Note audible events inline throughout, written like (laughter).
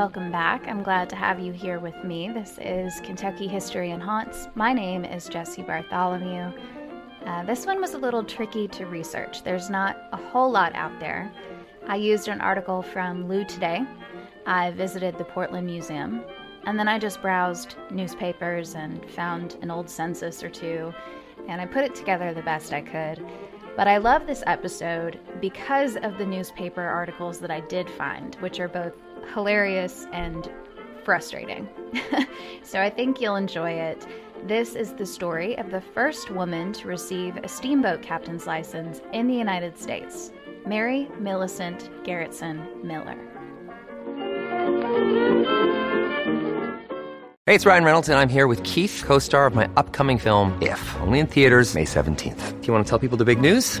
Welcome back. I'm glad to have you here with me. This is Kentucky History and Haunts. My name is Jesse Bartholomew. Uh, this one was a little tricky to research. There's not a whole lot out there. I used an article from Lou Today. I visited the Portland Museum. And then I just browsed newspapers and found an old census or two. And I put it together the best I could. But I love this episode because of the newspaper articles that I did find, which are both hilarious and frustrating. (laughs) so I think you'll enjoy it. This is the story of the first woman to receive a steamboat captain's license in the United States, Mary Millicent Garretson Miller. Hey, it's Ryan Reynolds, and I'm here with Keith, co star of my upcoming film, If, only in theaters, May 17th. Do you want to tell people the big news?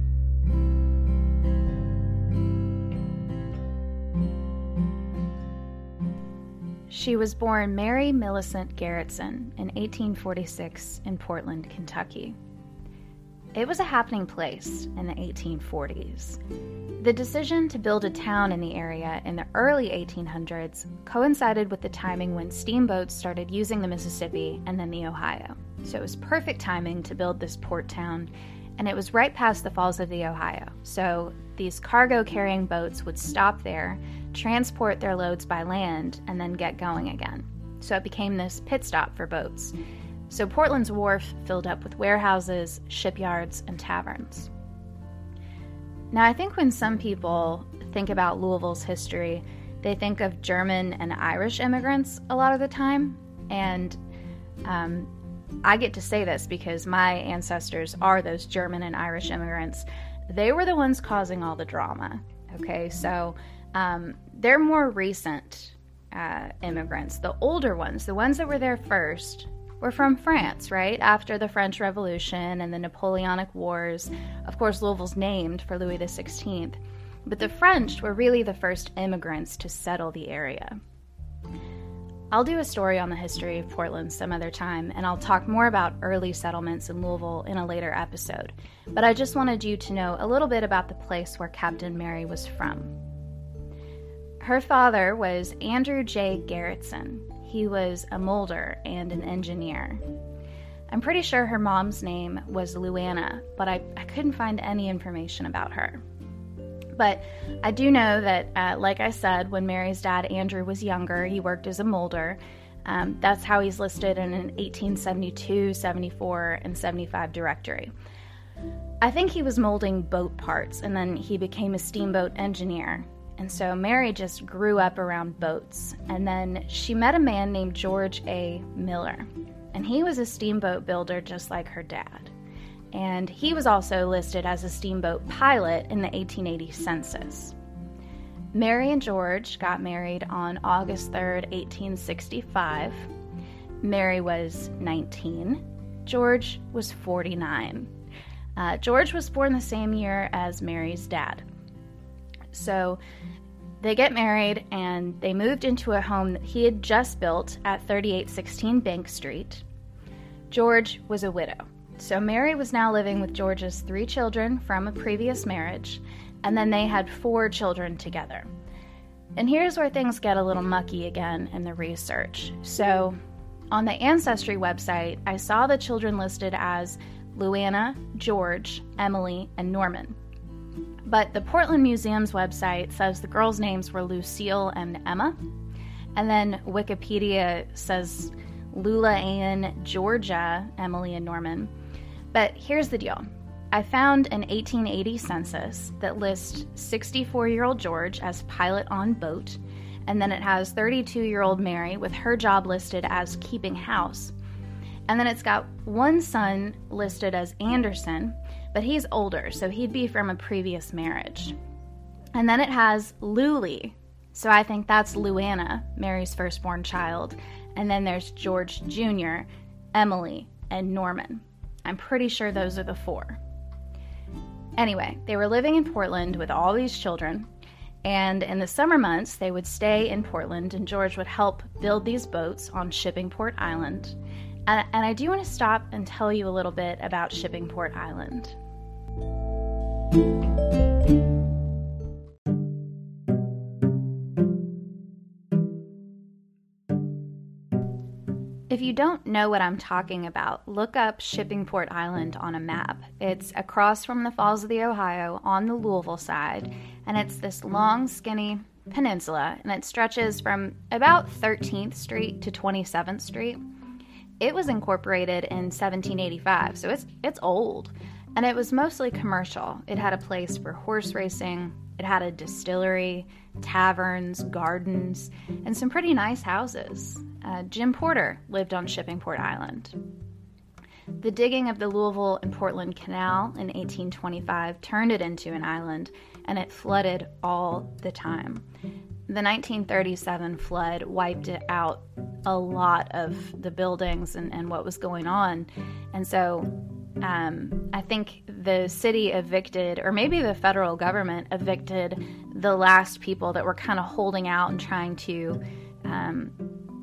She was born Mary Millicent Garretson in 1846 in Portland, Kentucky. It was a happening place in the 1840s. The decision to build a town in the area in the early 1800s coincided with the timing when steamboats started using the Mississippi and then the Ohio. So it was perfect timing to build this port town, and it was right past the falls of the Ohio. So these cargo carrying boats would stop there transport their loads by land, and then get going again. So it became this pit stop for boats. So Portland's wharf filled up with warehouses, shipyards, and taverns. Now, I think when some people think about Louisville's history, they think of German and Irish immigrants a lot of the time. And um, I get to say this because my ancestors are those German and Irish immigrants. They were the ones causing all the drama. Okay, so um, they're more recent uh, immigrants. The older ones, the ones that were there first, were from France, right? After the French Revolution and the Napoleonic Wars. Of course, Louisville's named for Louis XVI. But the French were really the first immigrants to settle the area. I'll do a story on the history of Portland some other time, and I'll talk more about early settlements in Louisville in a later episode. But I just wanted you to know a little bit about the place where Captain Mary was from. Her father was Andrew J. Garretson. He was a molder and an engineer. I'm pretty sure her mom's name was Luana, but I, I couldn't find any information about her. But I do know that, uh, like I said, when Mary's dad Andrew was younger, he worked as a molder. Um, that's how he's listed in an 1872, 74, and 75 directory. I think he was molding boat parts and then he became a steamboat engineer. And so Mary just grew up around boats. And then she met a man named George A. Miller. And he was a steamboat builder just like her dad. And he was also listed as a steamboat pilot in the 1880 census. Mary and George got married on August 3rd, 1865. Mary was 19. George was 49. Uh, George was born the same year as Mary's dad. So they get married and they moved into a home that he had just built at 3816 Bank Street. George was a widow. So Mary was now living with George's three children from a previous marriage, and then they had four children together. And here's where things get a little mucky again in the research. So, on the Ancestry website, I saw the children listed as Luana, George, Emily, and Norman. But the Portland Museum's website says the girls' names were Lucille and Emma. And then Wikipedia says Lula Ann, Georgia, Emily, and Norman. But here's the deal I found an 1880 census that lists 64 year old George as pilot on boat, and then it has 32 year old Mary with her job listed as keeping house. And then it's got one son listed as Anderson, but he's older, so he'd be from a previous marriage. And then it has Lulie, so I think that's Luana, Mary's firstborn child. And then there's George Jr., Emily, and Norman. I'm pretty sure those are the four. Anyway, they were living in Portland with all these children, and in the summer months, they would stay in Portland, and George would help build these boats on Shippingport Island. And, and I do want to stop and tell you a little bit about Shippingport Island. If you don't know what I'm talking about, look up Shippingport Island on a map. It's across from the Falls of the Ohio on the Louisville side, and it's this long, skinny peninsula, and it stretches from about 13th Street to 27th Street. It was incorporated in 1785, so it's it's old, and it was mostly commercial. It had a place for horse racing, it had a distillery, taverns, gardens, and some pretty nice houses. Uh, Jim Porter lived on Shippingport Island. The digging of the Louisville and Portland Canal in 1825 turned it into an island, and it flooded all the time. The 1937 flood wiped it out a lot of the buildings and, and what was going on. And so um, I think the city evicted, or maybe the federal government evicted the last people that were kind of holding out and trying to um,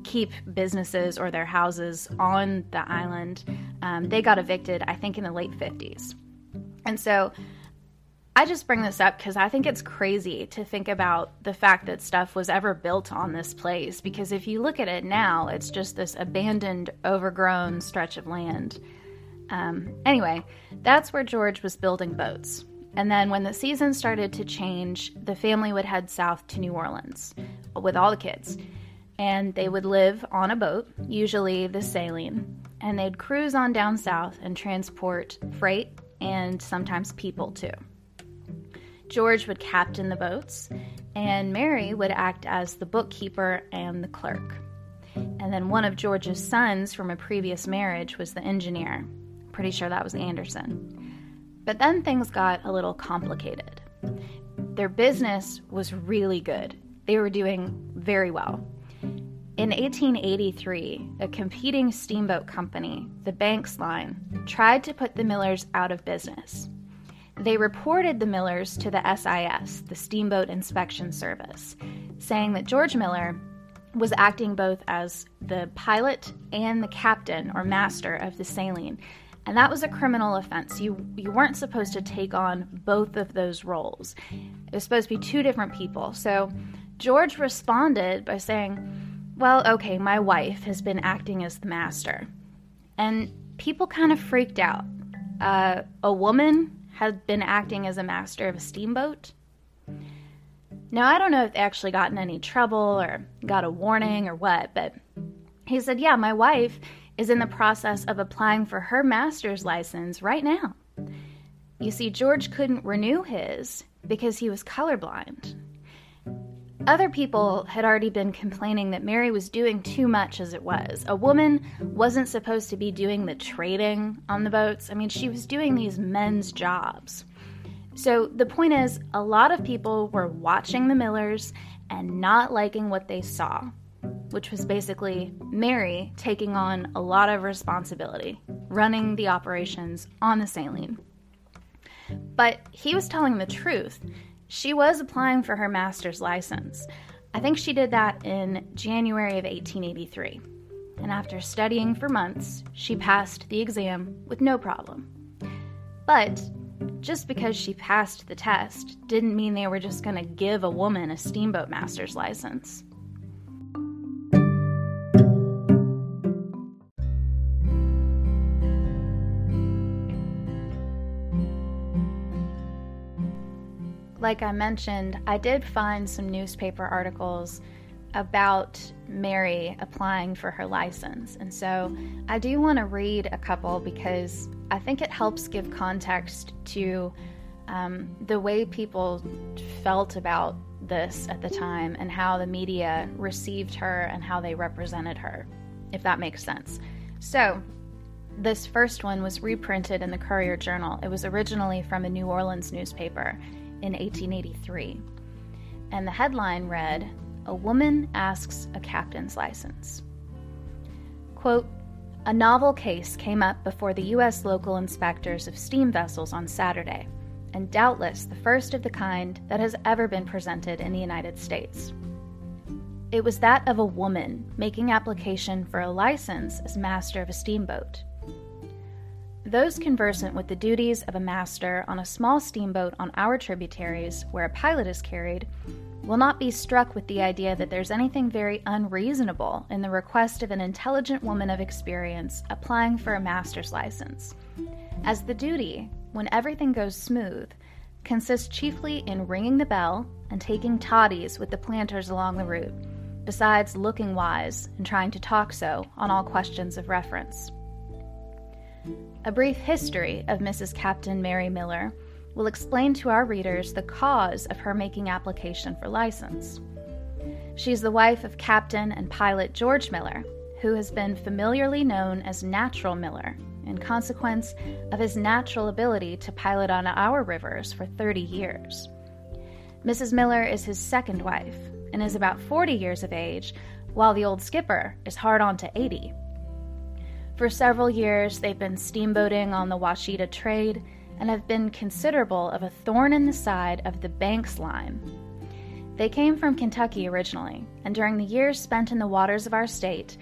keep businesses or their houses on the island. Um, they got evicted, I think, in the late 50s. And so I just bring this up because I think it's crazy to think about the fact that stuff was ever built on this place. Because if you look at it now, it's just this abandoned, overgrown stretch of land. Um, anyway, that's where George was building boats. And then when the season started to change, the family would head south to New Orleans with all the kids. And they would live on a boat, usually the Saline, and they'd cruise on down south and transport freight and sometimes people too. George would captain the boats, and Mary would act as the bookkeeper and the clerk. And then one of George's sons from a previous marriage was the engineer. Pretty sure that was Anderson. But then things got a little complicated. Their business was really good, they were doing very well. In 1883, a competing steamboat company, the Banks Line, tried to put the Millers out of business. They reported the Millers to the SIS, the Steamboat Inspection Service, saying that George Miller was acting both as the pilot and the captain or master of the Saline. And that was a criminal offense. You you weren't supposed to take on both of those roles. It was supposed to be two different people. So George responded by saying, "Well, okay, my wife has been acting as the master." And people kind of freaked out. Uh, a woman had been acting as a master of a steamboat. Now, I don't know if they actually got in any trouble or got a warning or what, but he said, Yeah, my wife is in the process of applying for her master's license right now. You see, George couldn't renew his because he was colorblind. Other people had already been complaining that Mary was doing too much as it was. A woman wasn't supposed to be doing the trading on the boats. I mean, she was doing these men's jobs. So the point is, a lot of people were watching the Millers and not liking what they saw, which was basically Mary taking on a lot of responsibility, running the operations on the saline. But he was telling the truth she was applying for her master's license. I think she did that in January of 1883. And after studying for months, she passed the exam with no problem. But just because she passed the test didn't mean they were just going to give a woman a steamboat master's license. Like I mentioned, I did find some newspaper articles about Mary applying for her license. And so I do want to read a couple because I think it helps give context to um, the way people felt about this at the time and how the media received her and how they represented her, if that makes sense. So, this first one was reprinted in the Courier Journal. It was originally from a New Orleans newspaper in 1883. And the headline read A Woman Asks a Captain's License. Quote, A novel case came up before the U.S. local inspectors of steam vessels on Saturday, and doubtless the first of the kind that has ever been presented in the United States. It was that of a woman making application for a license as master of a steamboat. Those conversant with the duties of a master on a small steamboat on our tributaries, where a pilot is carried, will not be struck with the idea that there's anything very unreasonable in the request of an intelligent woman of experience applying for a master's license, as the duty, when everything goes smooth, consists chiefly in ringing the bell and taking toddies with the planters along the route, besides looking wise and trying to talk so on all questions of reference. A brief history of Mrs. Captain Mary Miller will explain to our readers the cause of her making application for license. She's the wife of Captain and pilot George Miller, who has been familiarly known as Natural Miller in consequence of his natural ability to pilot on our rivers for 30 years. Mrs. Miller is his second wife and is about 40 years of age, while the old skipper is hard on to 80. For several years, they've been steamboating on the Washita trade and have been considerable of a thorn in the side of the Banks line. They came from Kentucky originally, and during the years spent in the waters of our state,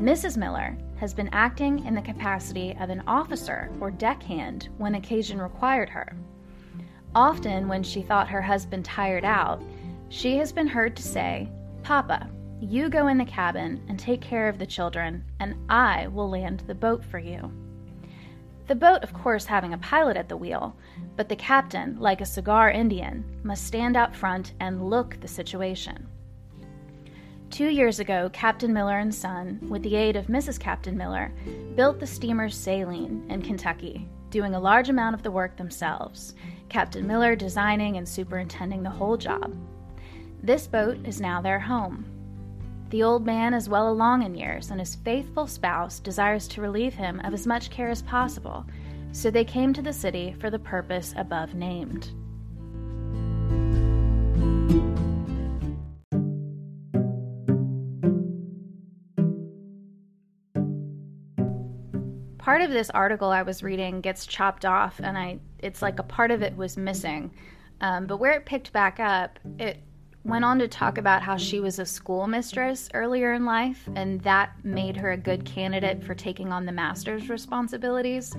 Mrs. Miller has been acting in the capacity of an officer or deckhand when occasion required her. Often, when she thought her husband tired out, she has been heard to say, Papa, you go in the cabin and take care of the children, and I will land the boat for you. The boat, of course, having a pilot at the wheel, but the captain, like a cigar Indian, must stand out front and look the situation. Two years ago, Captain Miller and Son, with the aid of Mrs. Captain Miller, built the steamer Saline in Kentucky, doing a large amount of the work themselves, Captain Miller designing and superintending the whole job. This boat is now their home. The old man is well along in years, and his faithful spouse desires to relieve him of as much care as possible, so they came to the city for the purpose above named. Part of this article I was reading gets chopped off, and I it's like a part of it was missing. Um, but where it picked back up, it went on to talk about how she was a schoolmistress earlier in life, and that made her a good candidate for taking on the master's responsibilities.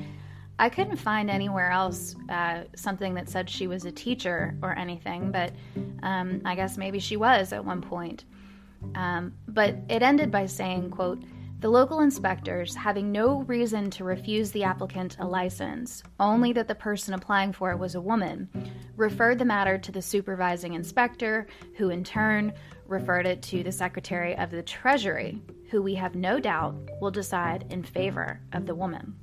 I couldn't find anywhere else uh, something that said she was a teacher or anything, but um, I guess maybe she was at one point. Um, but it ended by saying, quote, the local inspectors, having no reason to refuse the applicant a license, only that the person applying for it was a woman, referred the matter to the supervising inspector, who in turn referred it to the Secretary of the Treasury, who we have no doubt will decide in favor of the woman.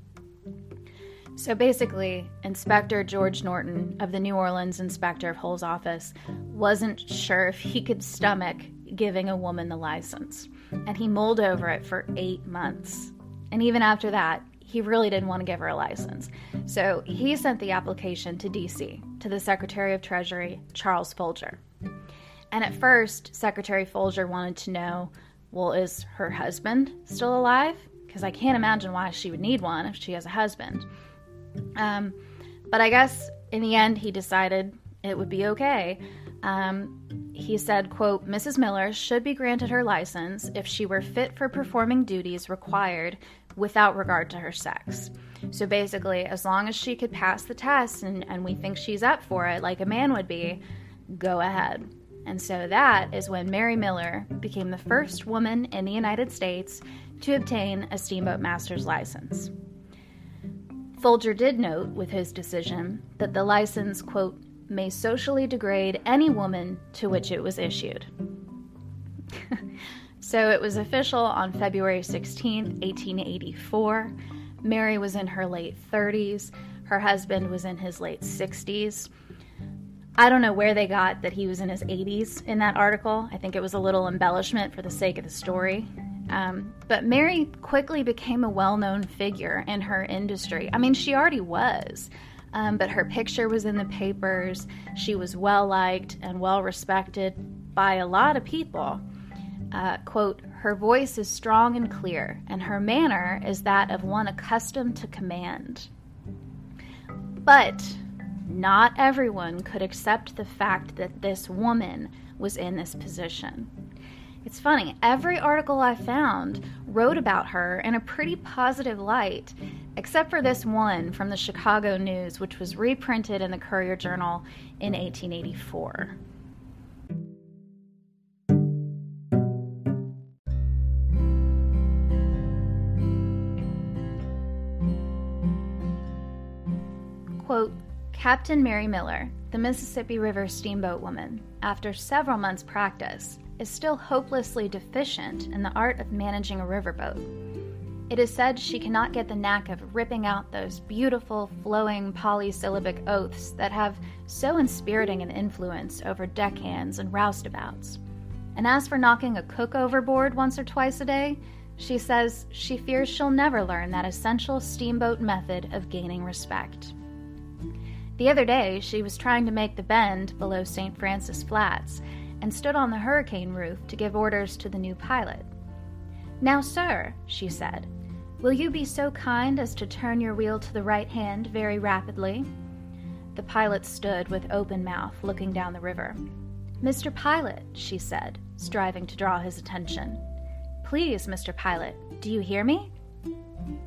So basically, Inspector George Norton of the New Orleans Inspector of Hulls office wasn't sure if he could stomach giving a woman the license and he mulled over it for eight months. And even after that, he really didn't want to give her a license. So he sent the application to DC, to the Secretary of Treasury, Charles Folger. And at first, Secretary Folger wanted to know well, is her husband still alive? Because I can't imagine why she would need one if she has a husband. Um, but I guess in the end, he decided it would be okay. Um, he said, quote, Mrs. Miller should be granted her license if she were fit for performing duties required without regard to her sex. So basically, as long as she could pass the test and, and we think she's up for it, like a man would be, go ahead. And so that is when Mary Miller became the first woman in the United States to obtain a steamboat master's license. Folger did note with his decision that the license, quote, may socially degrade any woman to which it was issued. (laughs) so it was official on February 16, 1884. Mary was in her late 30s, her husband was in his late 60s. I don't know where they got that he was in his 80s in that article. I think it was a little embellishment for the sake of the story. Um, but Mary quickly became a well known figure in her industry. I mean, she already was um, but her picture was in the papers. She was well liked and well respected by a lot of people. Uh, quote, her voice is strong and clear, and her manner is that of one accustomed to command. But not everyone could accept the fact that this woman was in this position. It's funny, every article I found wrote about her in a pretty positive light, except for this one from the Chicago News, which was reprinted in the Courier Journal in 1884. Quote, Captain Mary Miller, the Mississippi River steamboat woman, after several months' practice, is still hopelessly deficient in the art of managing a riverboat. It is said she cannot get the knack of ripping out those beautiful, flowing polysyllabic oaths that have so inspiriting an influence over deckhands and roustabouts. And as for knocking a cook overboard once or twice a day, she says she fears she'll never learn that essential steamboat method of gaining respect. The other day, she was trying to make the bend below St. Francis Flats and stood on the hurricane roof to give orders to the new pilot. Now, sir, she said, will you be so kind as to turn your wheel to the right hand very rapidly? The pilot stood with open mouth, looking down the river. Mr. Pilot, she said, striving to draw his attention. Please, Mr. Pilot, do you hear me?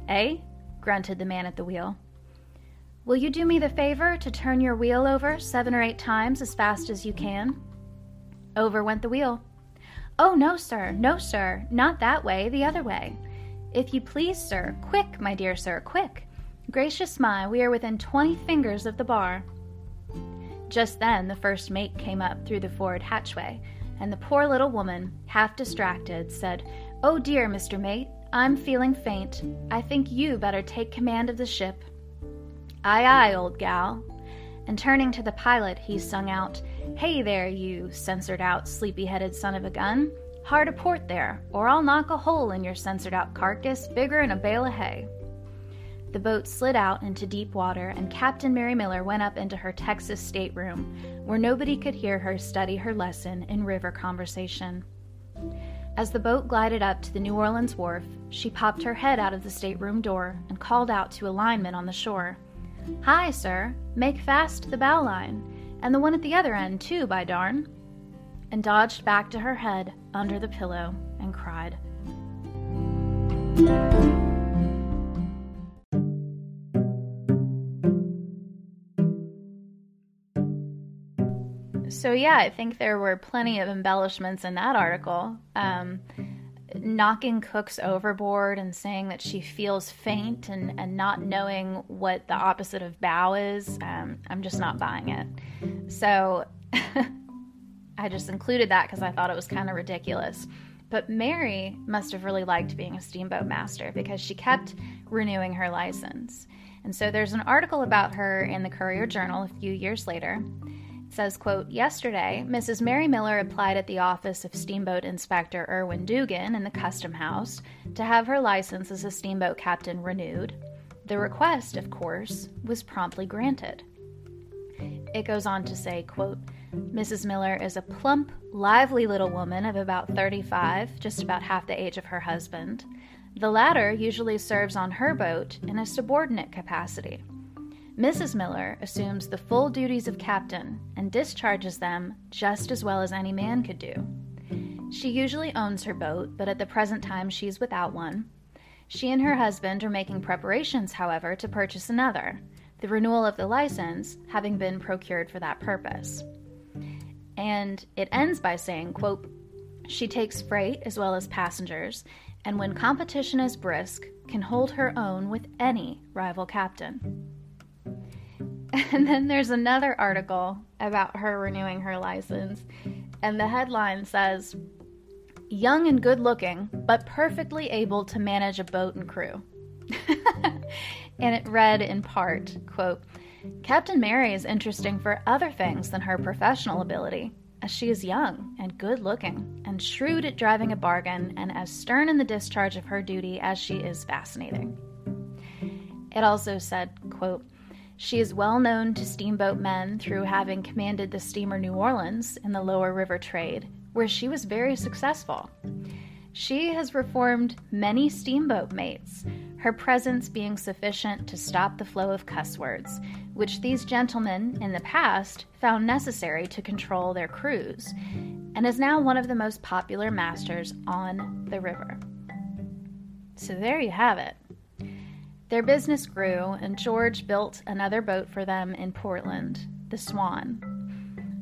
Eh? grunted the man at the wheel. Will you do me the favor to turn your wheel over seven or eight times as fast as you can? Over went the wheel. Oh, no, sir, no, sir, not that way, the other way. If you please, sir, quick, my dear sir, quick. Gracious my, we are within twenty fingers of the bar. Just then the first mate came up through the forward hatchway, and the poor little woman, half distracted, said, Oh dear, Mr. Mate, I'm feeling faint. I think you better take command of the ship. Aye, aye, old gal. And turning to the pilot, he sung out, Hey there, you censored out, sleepy headed son of a gun. Hard a port there, or I'll knock a hole in your censored out carcass bigger'n a bale of hay. The boat slid out into deep water, and Captain Mary Miller went up into her Texas stateroom, where nobody could hear her study her lesson in river conversation. As the boat glided up to the New Orleans wharf, she popped her head out of the stateroom door and called out to a lineman on the shore. Hi, sir, make fast the bow line and the one at the other end, too, by darn, and dodged back to her head under the pillow and cried. So, yeah, I think there were plenty of embellishments in that article. Um, knocking Cooks overboard and saying that she feels faint and, and not knowing what the opposite of bow is, um, I'm just not buying it. So (laughs) I just included that because I thought it was kind of ridiculous. But Mary must have really liked being a steamboat master because she kept renewing her license. And so there's an article about her in the Courier Journal a few years later It says quote yesterday mrs mary miller applied at the office of steamboat inspector irwin dugan in the custom house to have her license as a steamboat captain renewed the request of course was promptly granted it goes on to say quote mrs miller is a plump lively little woman of about 35 just about half the age of her husband the latter usually serves on her boat in a subordinate capacity Mrs. Miller assumes the full duties of captain and discharges them just as well as any man could do. She usually owns her boat, but at the present time she's without one. She and her husband are making preparations, however, to purchase another, the renewal of the license having been procured for that purpose. And it ends by saying, quote, she takes freight as well as passengers, and when competition is brisk, can hold her own with any rival captain. (laughs) And then there's another article about her renewing her license, and the headline says, Young and good looking, but perfectly able to manage a boat and crew. (laughs) and it read in part, quote, Captain Mary is interesting for other things than her professional ability, as she is young and good looking, and shrewd at driving a bargain, and as stern in the discharge of her duty as she is fascinating. It also said, quote, she is well known to steamboat men through having commanded the steamer New Orleans in the lower river trade, where she was very successful. She has reformed many steamboat mates, her presence being sufficient to stop the flow of cuss words, which these gentlemen in the past found necessary to control their crews, and is now one of the most popular masters on the river. So there you have it. Their business grew, and George built another boat for them in Portland, the Swan.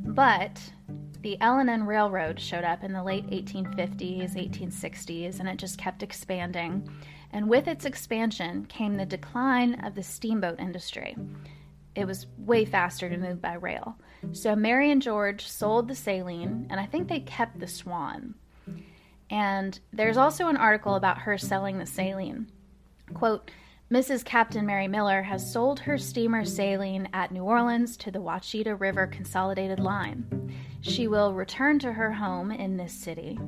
But the L&N Railroad showed up in the late 1850s, 1860s, and it just kept expanding. And with its expansion came the decline of the steamboat industry. It was way faster to move by rail. So Mary and George sold the Saline, and I think they kept the Swan. And there's also an article about her selling the Saline. Quote, Mrs. Captain Mary Miller has sold her steamer Saline at New Orleans to the Ouachita River Consolidated Line. She will return to her home in this city.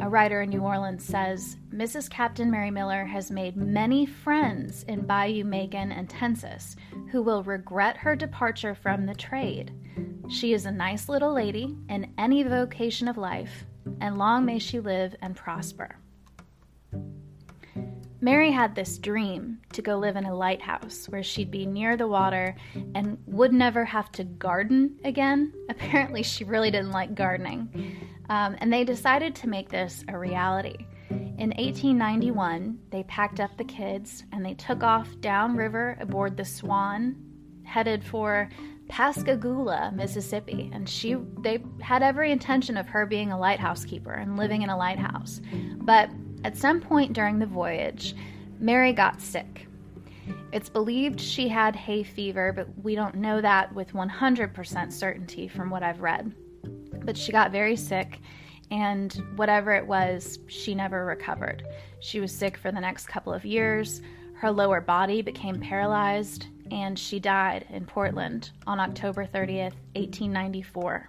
A writer in New Orleans says Mrs. Captain Mary Miller has made many friends in Bayou Macon and Tensas who will regret her departure from the trade. She is a nice little lady in any vocation of life, and long may she live and prosper. Mary had this dream to go live in a lighthouse where she'd be near the water and would never have to garden again. (laughs) Apparently, she really didn't like gardening. Um, and they decided to make this a reality. In 1891, they packed up the kids and they took off downriver aboard the Swan, headed for Pascagoula, Mississippi, and she they had every intention of her being a lighthouse keeper and living in a lighthouse. But at some point during the voyage, Mary got sick. It's believed she had hay fever, but we don't know that with 100% certainty from what I've read. But she got very sick, and whatever it was, she never recovered. She was sick for the next couple of years. Her lower body became paralyzed, and she died in Portland on October 30th, 1894.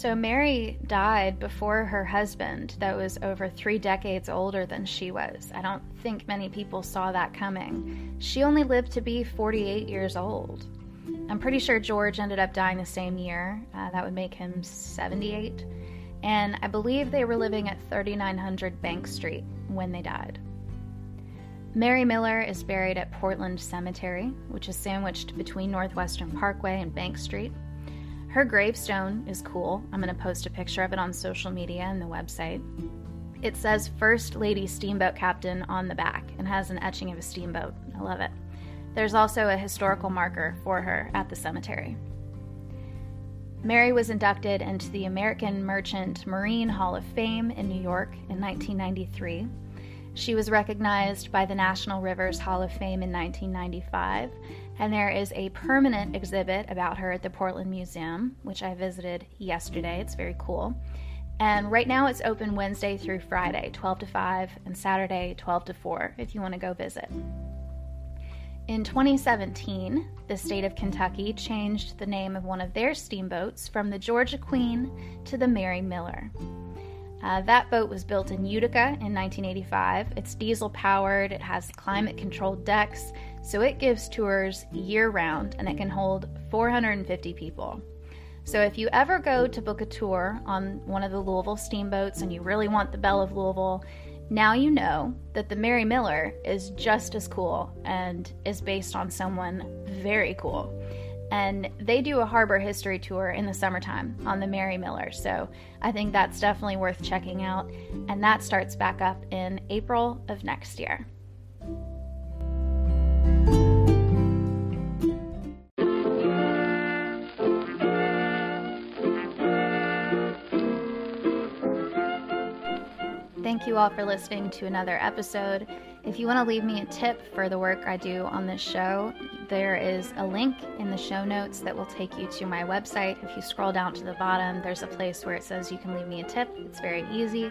So Mary died before her husband, that was over three decades older than she was. I don't think many people saw that coming. She only lived to be 48 years old. I'm pretty sure George ended up dying the same year. Uh, that would make him 78. And I believe they were living at 3900 Bank Street when they died. Mary Miller is buried at Portland Cemetery, which is sandwiched between Northwestern Parkway and Bank Street. Her gravestone is cool. I'm going to post a picture of it on social media and the website. It says First Lady Steamboat Captain on the back and has an etching of a steamboat. I love it. There's also a historical marker for her at the cemetery. Mary was inducted into the American Merchant Marine Hall of Fame in New York in 1993. She was recognized by the National Rivers Hall of Fame in 1995 and there is a permanent exhibit about her at the Portland Museum, which I visited yesterday. It's very cool. And right now it's open Wednesday through Friday, 12 to 5, and Saturday, 12 to 4, if you want to go visit. In 2017, the state of Kentucky changed the name of one of their steamboats from the Georgia Queen to the Mary Miller. Uh, that boat was built in Utica in 1985. It's diesel powered, it has climate controlled decks, so it gives tours year round and it can hold 450 people. So if you ever go to book a tour on one of the Louisville steamboats and you really want the Belle of Louisville, now you know that the Mary Miller is just as cool and is based on someone very cool and they do a harbor history tour in the summertime on the Mary Miller. So I think that's definitely worth checking out. And that starts back up in April of next year. Thank you all for listening to another episode. If you want to leave me a tip for the work I do on this show, there is a link in the show notes that will take you to my website. If you scroll down to the bottom, there's a place where it says you can leave me a tip. It's very easy.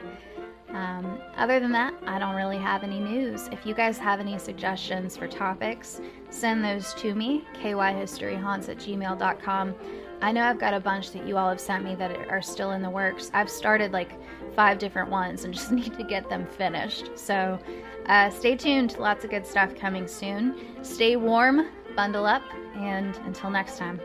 Um, other than that, I don't really have any news. If you guys have any suggestions for topics, send those to me, kyhistoryhaunts at gmail.com. I know I've got a bunch that you all have sent me that are still in the works. I've started like five different ones and (laughs) just need to get them finished. So uh, stay tuned. Lots of good stuff coming soon. Stay warm, bundle up, and until next time.